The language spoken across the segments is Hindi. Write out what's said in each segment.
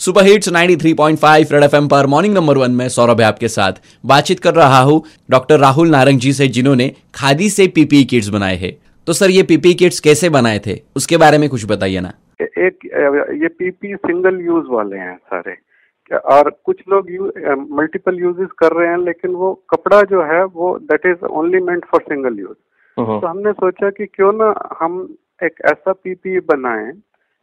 सुपर हिट्स 93.5 रेड एफएम पर मॉर्निंग नंबर वन में सौरभ आपके साथ। बातचीत कर रहा हूँ डॉक्टर राहुल नारंग जी से जिन्होंने खादी से पीपी किट्स बनाए हैं। तो सर ये पीपी किट्स कैसे बनाए थे? उसके बारे में कुछ बताइए ना। एक ये पीपी सिंगल यूज़ वाले हैं सारे। और कुछ लोग मल्टीपल यूजेस कर रहे हैं लेकिन वो कपड़ा जो है वो that is only meant for single use तो हमने सोचा कि क्यों ना हम एक ऐसा पीपी बनाएँ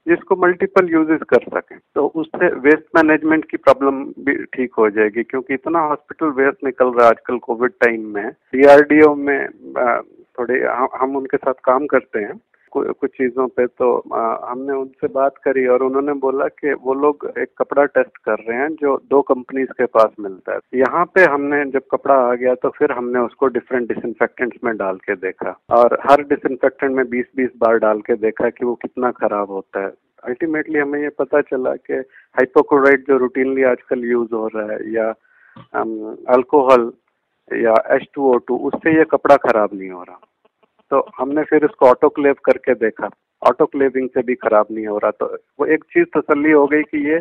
जिसको मल्टीपल यूजेस कर सकें। तो उससे वेस्ट मैनेजमेंट की प्रॉब्लम भी ठीक हो जाएगी, क्योंकि इतना हॉस्पिटल वेस्ट निकल रहा है आजकल कोविड टाइम में। डीआरडीओ में थोड़े हम उनके साथ काम करते हैं। कुछ चीज़ों पे तो आ, हमने उनसे बात करी और उन्होंने बोला कि वो लोग एक कपड़ा टेस्ट कर रहे हैं जो दो कंपनीज़ के पास मिलता है। यहाँ पे हमने जब कपड़ा आ गया तो फिर हमने उसको डिफरेंट डिसइनफेक्टेंट्स में डाल के देखा और हर डिसइनफेक्टेंट में 20-20 बार डाल के देखा कि वो कितना खराब होता है। अल्टीमेटली हमें ये पता चला कि हाइपोक्लोराइड जो रूटीनली आजकल यूज़ हो रहा है या अल्कोहल या एच टू ओ टू उससे ये कपड़ा खराब नहीं हो रहा। तो हमने फिर इसको ऑटोक्लेव करके देखा। ऑटोक्लेविंग से भी खराब नहीं हो रहा। तो वो एक चीज़ तसल्ली हो गई कि ये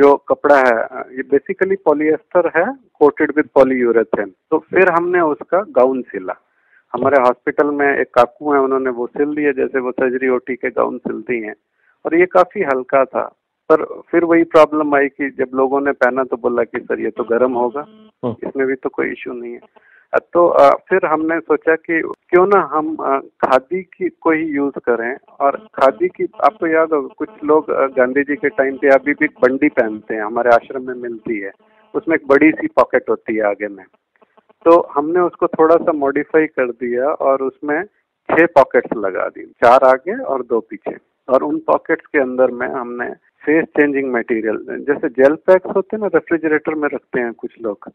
जो कपड़ा है ये बेसिकली पॉलिएस्टर है कोटेड विद पॉलीयूरेथेन तो फिर हमने उसका गाउन सिला। हमारे हॉस्पिटल में एक काकू है उन्होंने वो सिल दिए जैसे वो सर्जरी ओटी के गाउन सिलती हैं। और ये काफ़ी हल्का था। पर फिर वही प्रॉब्लम आई कि जब लोगों ने पहना तो बोला कि सर ये तो गर्म होगा। हम्म। इसमें भी तो कोई इश्यू नहीं है। तो फिर हमने सोचा कि क्यों ना हम खादी की को ही यूज़ करें। और खादी की आपको याद होगा, कुछ लोग गांधी जी के टाइम पे अभी भी बंडी पहनते हैं, हमारे आश्रम में मिलती है। उसमें एक बड़ी सी पॉकेट होती है आगे में। तो हमने उसको थोड़ा सा मॉडिफाई कर दिया और उसमें छह पॉकेट्स लगा दी, चार आगे और दो पीछे। और उन पॉकेट्स के अंदर में हमने फेस चेंजिंग मटेरियल जैसे जेल पैक्स होते हैं ना रेफ्रिजरेटर में रखते हैं कुछ लोग।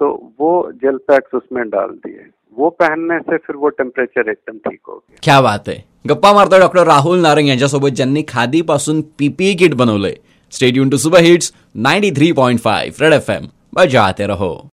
तो वो जेल पैक्स उसमें डाल दिए। वो पहनने से फिर वो टेम्परेचर एकदम ठीक हो गया। क्या बात है। गप्पा मारता डॉक्टर राहुल नारंग यांच्यासोबत ज्यांनी खादीपासून पीपीई किट बनवलंय। Stay tuned to super hits 93.5 red F M बजाते रहो।